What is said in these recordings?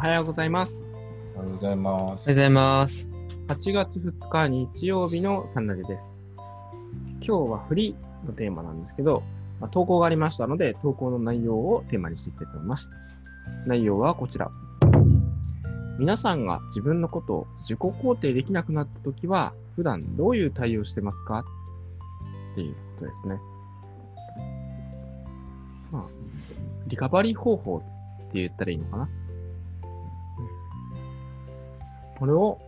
おはようございます。おはようございまおはようす。ございます。8月2日日曜日のサンラジです。今日はフリーのテーマなんですけど、まあ、投稿がありましたので、投稿の内容をテーマにしていきたいと思います。内容はこちら。皆さんが自分のことを自己肯定できなくなったときは、普段どういう対応してますか？っていうことですね。まあ、リカバリー方法って言ったらいいのかな？これを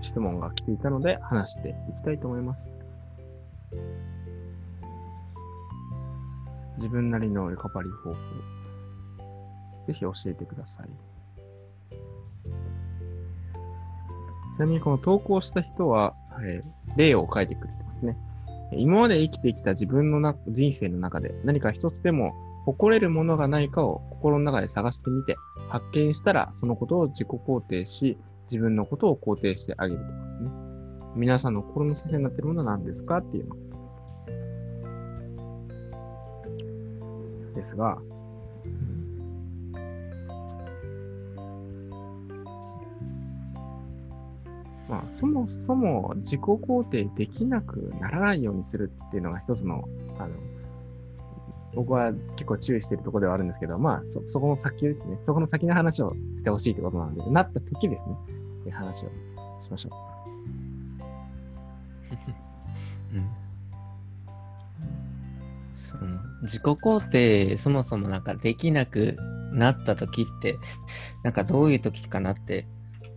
質問が来ていたので話していきたいと思います。自分なりのリカバリー方法、ぜひ教えてください。ちなみにこの投稿した人は、えー例を書いてくれてますね。今まで生きてきた自分のな人生の中で何か一つでも誇れるものがないかを心の中で探してみて、発見したらそのことを自己肯定し、自分のことを肯定してあげるとかですね。皆さんの心の支えになっているものは何ですかっていうの。ですが、まあ、そもそも自己肯定できなくならないようにするっていうのが一つの、あの、僕は結構注意しているところではあるんですけど、まあ、そ、そこの先ですね。そこの先の話をしてほしいってことなので、なった時ですね。って話をしましょうんその自己肯定そもそもなんかできなくなった時ってなんかどういう時かなって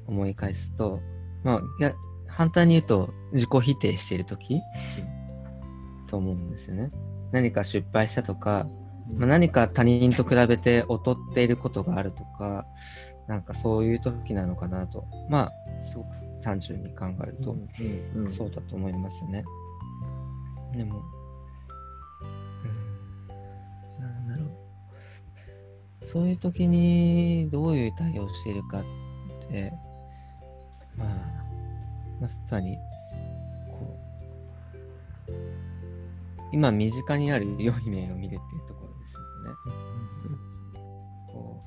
思い返すとまあいや反対に言うと自己否定している時と思うんですよね。何か失敗したとか、う。まあ、何か他人と比べて劣っていることがあるとかなんかそういう時なのかなとまあすごく単純に考えると、そうだと思いますね。でも、うん、なんだろう。そういう時にどういう対応をしているかって、まあ、まさに、今身近にある良い面を見るっていうところですよね。こ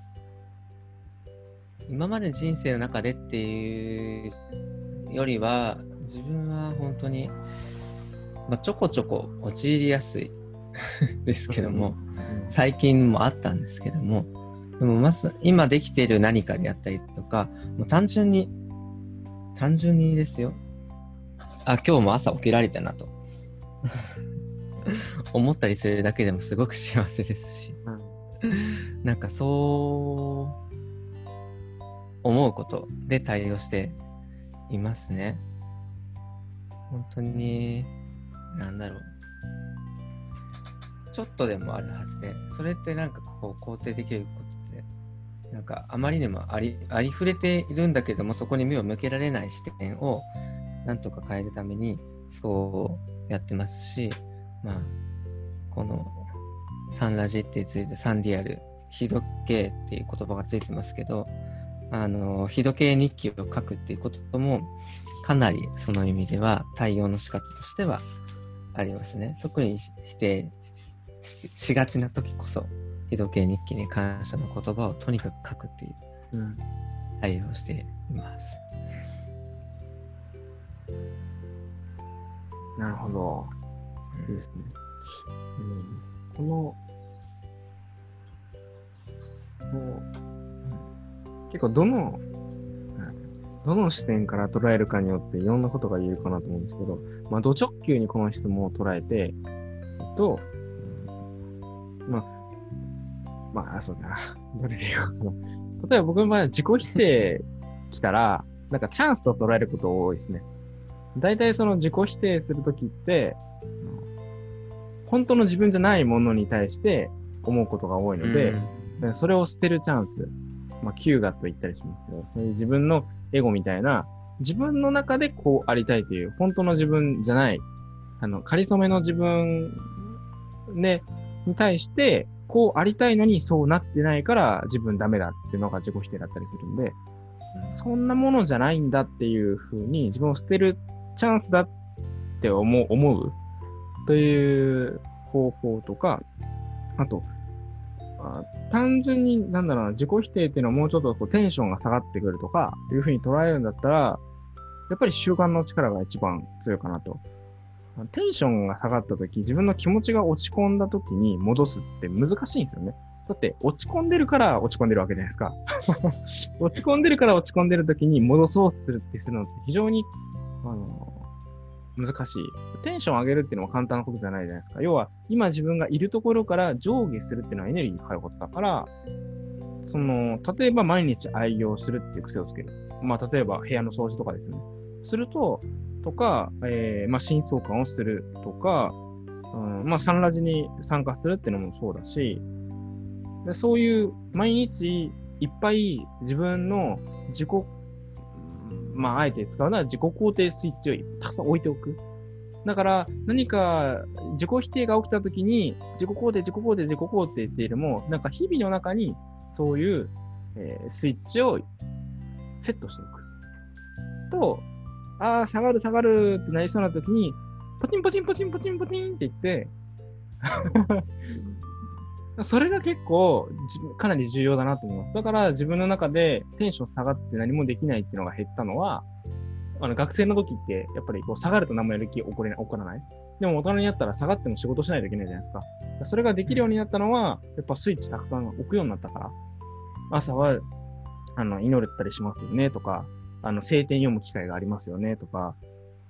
う今まで人生の中でっていうよりは自分は本当に、まあ、ちょこちょこ陥りやすい ですけども最近もあったんですけどもでもまず今できている何かであったりとかもう単純に単純にですよあ今日も朝起きられたなと 思ったりするだけでもすごく幸せですしうんなんかそう思うことで対応していますね。本当に、なんだろう。ちょっとでもあるはずで、それってなんかこう肯定できることって、なんかあまりにもありありふれているんだけども、そこに目を向けられない視点をなんとか変えるために、そうやってますし、まあ、このサンラジってついてサンディアル、日時計っていう言葉がついてますけど、あの、日時計日記を書くっていうことも、かなりその意味では対応の仕方としてはありますね。特に否定ししがちな時こそ、日時計日記に感謝の言葉をとにかく書くっていう対応しています。なるほど。ですね。うん、この、こう結構どの、どの視点から捉えるかによっていろんなことが言えるかなと思うんですけど、まあ、ド直球にこの質問を捉えて、えっと、まあ、まあ、そうだな。どれで言おうか。例えば僕の場合は自己否定来たら、なんかチャンスと捉えること多いですね。大体その自己否定するときって、本当の自分じゃないものに対して思うことが多いので、うん。それを捨てるチャンス、まあ、キューガと言ったりしますけど、そういう自分のエゴみたいな、自分の中でこうありたいという、本当の自分じゃない、あの、仮初めの自分で、に対して、こうありたいのにそうなってないから自分ダメだっていうのが自己否定だったりするんで、そんなものじゃないんだっていうふうに自分を捨てるチャンスだって思う思うという方法とか、あと、あ単純に、なんだろうな、自己否定っていうのはもうちょっとこうテンションが下がってくるとか、いうふうに捉えるんだったら、やっぱり習慣の力が一番強いかなと。テンションが下がった時、自分の気持ちが落ち込んだ時に戻すって難しいんですよね。だって落ち込んでるから落ち込んでるわけじゃないですか。落ち込んでるから落ち込んでる時に戻そうするってするのって非常に、あの、難しい。テンション上げるっていうのは簡単なことじゃないじゃないですか。要は、今自分がいるところから上下するっていうのはエネルギーがかかることだから、その、例えば毎日愛用するっていう癖をつける。まあ、例えば部屋の掃除とかですね。すると、とか、えー、まあ、新相関をするとか、うん、まあ、サンラジに参加するっていうのもそうだし、でそういう毎日いっぱい自分の自己まあ、あえて使うのは自己肯定スイッチをたくさん置いておく。だから、何か自己否定が起きたときに、自己肯定、自己肯定、自己肯定っていうよりも、なんか日々の中にそういう、えー、スイッチをセットしておく。と、ああ、下がる下がるってなりそうなときに、ポチンポチンポチンポチンポチンって言ってそれが結構かなり重要だなと思います。だから自分の中でテンション下がって何もできないっていうのが減ったのは、あの学生の時ってやっぱりこう下がると何もやる気起これ起こらない。でも大人になったら下がっても仕事しないといけないじゃないですか。それができるようになったのは、やっぱスイッチたくさん置くようになったから。朝はあの祈れたりしますよねとか、あの聖典読む機会がありますよねとか、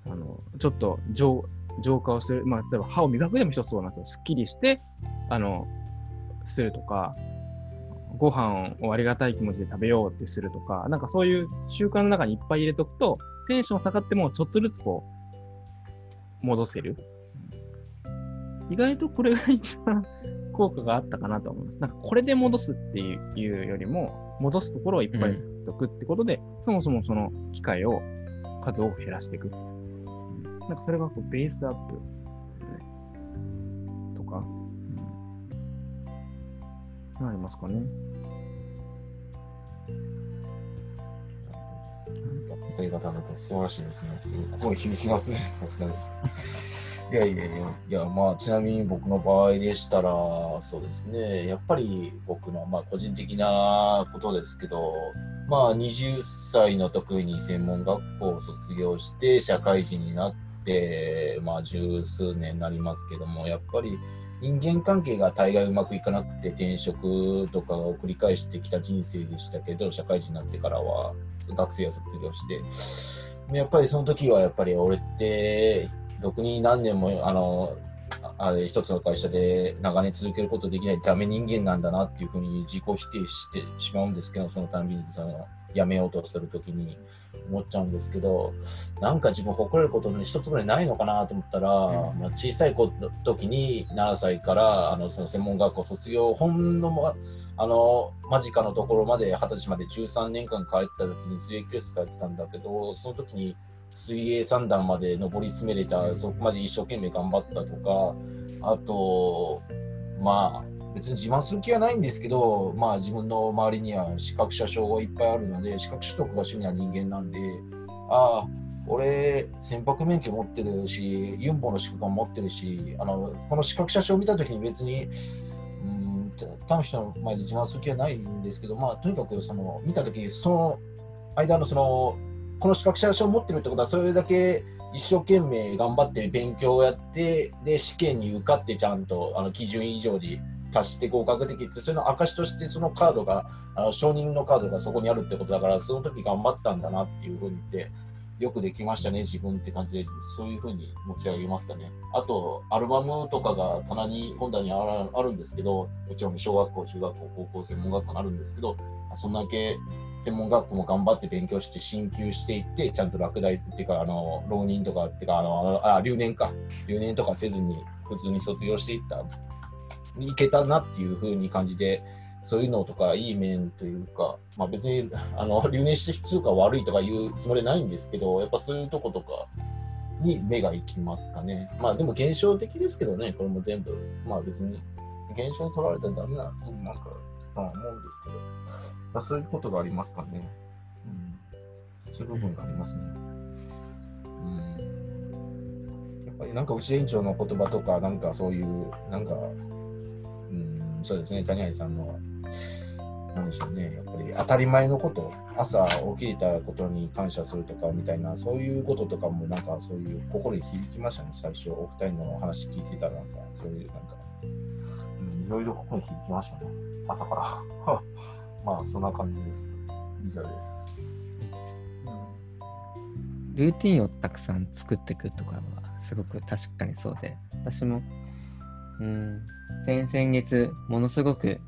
あのちょっと浄浄化をする、まあ、例えば歯を磨くでも一つそうなんですよ。すっきりして、あのするとか、ご飯をありがたい気持ちで食べようってするとか、なんかそういう習慣の中にいっぱい入れとくと、テンション下がってもちょっとずつこう、戻せる。意外とこれが一番 効果があったかなと思います。なんかこれで戻すっていうよりも、戻すところをいっぱい作っておくってことで、うん、そもそもその機会を、数を減らしていく。なんかそれがこうベースアップありますかね。という方だと素晴らしいですね。すごい響きますね。さすがです。いやいやいや、いやまあ、ちなみに僕の場合でしたら、そうですね、やっぱり僕の、まあ、個人的なことですけど、まあ、20歳の時に専門学校を卒業して、社会人になって、まあ、十数年になりますけども、やっぱり、人間関係が大概うまくいかなくて転職とかを繰り返してきた人生でしたけど社会人になってからは学生を卒業して。やっぱりその時はやっぱり俺ってろくに何年もあのあれ一つの会社で長年続けることできないダメ人間なんだなっていうふうに自己否定してしまうんですけどそのたんびにその辞めようとするときに思っちゃうんですけどなんか自分誇れることって一つぐらいないのかなと思ったら、うん、まあ、小さい子の時に7歳からあのその専門学校卒業ほんのあの間近のところまで二十歳まで13年間帰った時に水泳教室通ってたんだけどその時に水泳三段まで上り詰めれたそこまで一生懸命頑張ったとかあとまあ別に自慢する気はないんですけど、まあ自分の周りには資格者証がいっぱいあるので、資格取得が趣味な人間なんで、ああ、俺、船舶免許持ってるし、ユンボの資格も持ってるし、あのこの資格者証を見たときに別に、うん、他の人の前で自慢する気はないんですけど、まあとにかくその見たとき、その間のその、この資格者証を持ってるってことは、それだけ一生懸命頑張って勉強をやって、で、試験に受かってちゃんとあの基準以上に足して合格できて、それの証としてそのカードが、あの承認のカードがそこにあるってことだから、その時頑張ったんだなっていうふうに言って、よくできましたね、自分って感じで、そういうふうに持ち上げますかね。あと、アルバムとかが棚に、本棚にあるんですけど、もちろん小学校、中学校、高校、専門学校にあるんですけど、そんだけ専門学校も頑張って勉強して進級していって、ちゃんと落第っていうか、あの、浪人とかっていうか、あの、あ留年か、留年とかせずに普通に卒業していったいけたなっていうふうに感じて、そういうのとかいい面というか、まあ、別に あの留年して必要か悪いとか言うつもりないんですけど、やっぱそういうとことかに目が行きますかね。まあでも現象的ですけどね、これも全部。まあ別に現象に取られたらダメな、なんか、まあ思うんですけど、まあ、そういうことがありますかね。うん。そういう部分がありますね。うん。やっぱりなんか内園長の言葉とか、なんかそういう、なんか、そうですね、谷合さんの、なんでしょうね、やっぱり当たり前のこと、朝起きたことに感謝するとかみたいな、そういうこととかも、なんかそういう心に響きましたね、最初、お二人の話聞いてたら、なんか、そういう、なんか、いろいろ心に響きましたね、朝から。まあ、そんな感じです。以上です。ルーティンをたくさん作っていくとかはすごく確かにそうで私もうん。先々月ものすごく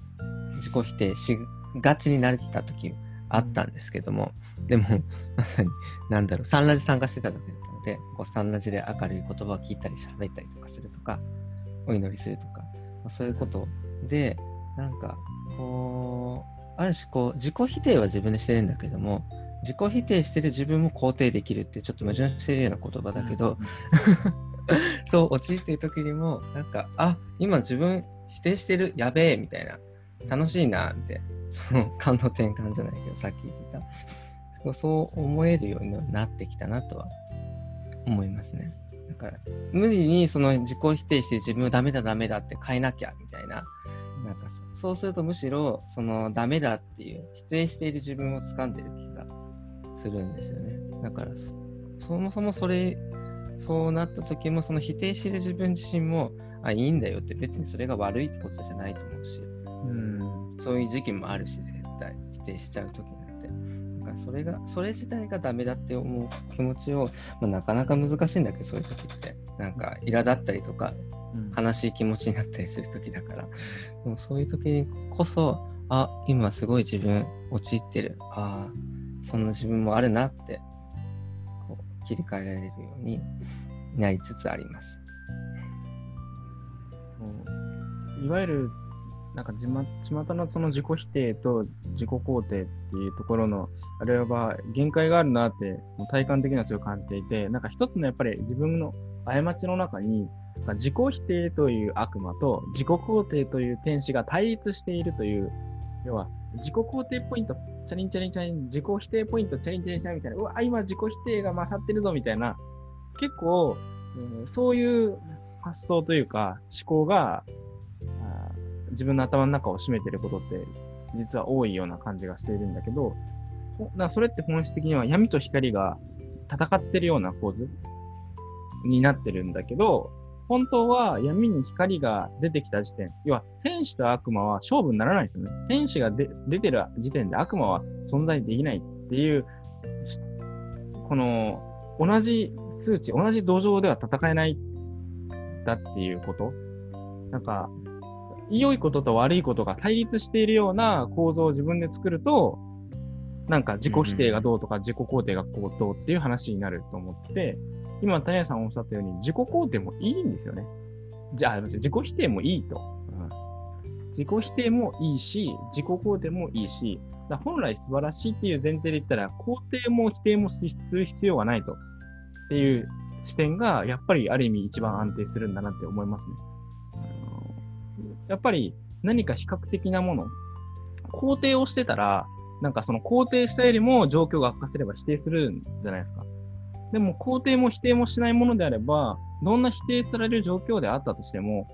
自己否定しがちになれてた時あったんですけどもでも まさになんだろうサンラジ参加してた時だったのでこうサンラジで明るい言葉を聞いたり喋ったりとかするとかお祈りするとか、まあ、そういうことでなんかこうある種こう自己否定は自分でしてるんだけども自己否定してる自分も肯定できるってちょっと矛盾してるような言葉だけど、そう陥っている時にもなんかあ今自分否定してる？やべえみたいな。楽しいなって。その感の転換じゃないけどさっき言ってた。そう思えるようになってきたなとは思いますね。だから無理にその自己否定して自分をダメだダメだって変えなきゃみたいな。なんかそうするとむしろそのダメだっていう否定している自分を掴んでる気がするんですよね。だからそもそもそれそうなった時もその否定してる自分自身もあいいんだよって別にそれが悪いってことじゃないと思うしうん。そういう時期もあるし絶対否定しちゃう時なんて。だからそれがそれ自体がダメだって思う気持ちを、まあ、なかなか難しいんだけどそういう時って。なんか苛立ったりとか悲しい気持ちになったりする時だから。でもそういう時にこそあ今すごい自分陥ってる。ああそんな自分もあるなって切り替えられるようになりつつあります。いわゆる、なんかじま、巷のその自己否定と自己肯定っていうところの、あれは限界があるなって、もう体感的には強く感じていて、なんか一つのやっぱり自分の過ちの中に、自己否定という悪魔と自己肯定という天使が対立しているという、要は自己肯定ポイント、チャリンチャリンチャリン、自己否定ポイント、チャリンチャリンチャリンみたいな、うわ、今自己否定が勝ってるぞみたいな、結構、うんそういう発想というか思考があ自分の頭の中を占めてることって実は多いような感じがしているんだけど、ほだそれって本質的には闇と光が戦ってるような構図になってるんだけど、本当は闇に光が出てきた時点、要は天使と悪魔は勝負にならないですよね。天使が出てる時点で悪魔は存在できないっていう、この同じ数値、同じ土壌では戦えないだっていうこと。なんか、良いことと悪いことが対立しているような構造を自分で作ると、なんか自己否定がどうとか自己肯定がこうどうっていう話になると思って、今、谷谷さんおっしゃったように自己肯定もいいんですよね。じゃあ、自己否定もいいと。うん自己否定もいいし、自己肯定もいいし、だ本来素晴らしいっていう前提で言ったら、肯定も否定もする必要がないと。っていう視点が、やっぱりある意味一番安定するんだなって思いますね。やっぱり何か比較的なもの、肯定をしてたら、なんかその肯定したよりも状況が悪化すれば否定するんじゃないですか。でも肯定も否定もしないものであれば、どんな否定される状況であったとしても、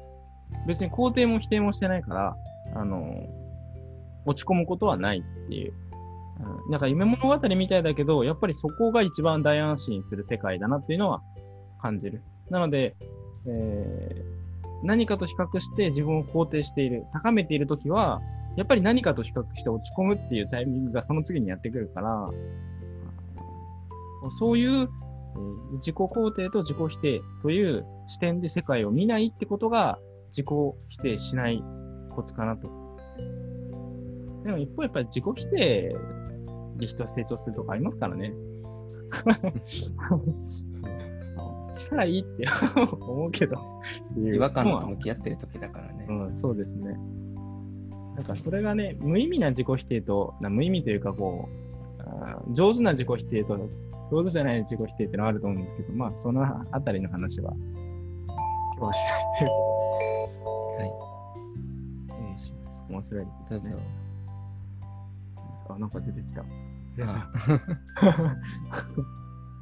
別に肯定も否定もしてないから、あの、落ち込むことはないっていう。うん、なんか夢物語みたいだけど、やっぱりそこが一番大安心する世界だなっていうのは感じる。なので、えー何かと比較して自分を肯定している、高めているときは、やっぱり何かと比較して落ち込むっていうタイミングがその次にやってくるから、そういう、自己肯定と自己否定という視点で世界を見ないってことが自己否定しないコツかなと。でも一方やっぱり自己否定で人成長するとかありますからね。したらいいって 思うけど。違和感と向き合ってる時だからね。うん、そうですね。なんかそれがね、無意味な自己否定と、な無意味というかこう、上手な自己否定と、上手じゃない自己否定ってのはあると思うんですけど、まあそのあたりの話は今日はしたいというこはい。失礼します。とで面白いです、ね。どうぞ。あ、なんか出てきた。あ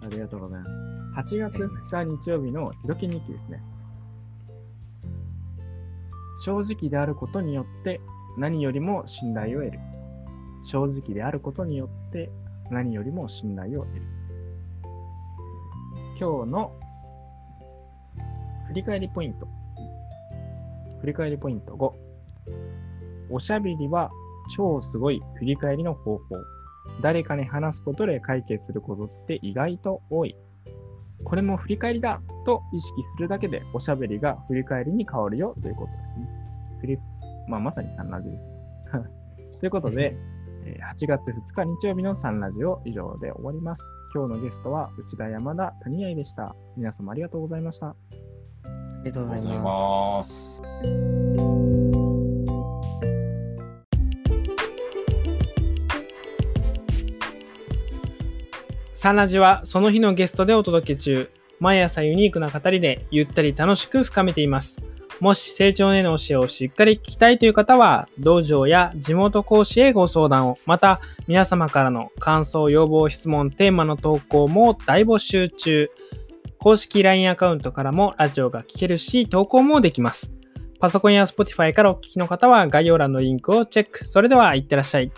ありがとうございます。8月2日日曜日のひどき日記ですね。正直であることによって何よりも信頼を得る。正直であることによって何よりも信頼を得る。今日の振り返りポイント。振り返りポイント5。おしゃべりは超すごい振り返りの方法。誰かに話すことで解決することって意外と多い。これも振り返りだと意識するだけでおしゃべりが振り返りに変わるよということですね。振りまあ、まさにサンラジです。ということで、8月2日日曜日のサンラジオ以上で終わります。今日のゲストは内田山田谷合でした。皆様ありがとうございました。ありがとうございます。ます。サンラジはその日のゲストでお届け中。毎朝ユニークな語りでゆったり楽しく深めています。もし成長への教えをしっかり聞きたいという方は、道場や地元講師へご相談を、また皆様からの感想、要望、質問、テーマの投稿も大募集中。公式 LINE アカウントからもラジオが聞けるし、投稿もできます。パソコンや Spotify からお聞きの方は概要欄のリンクをチェック。それでは、いってらっしゃい。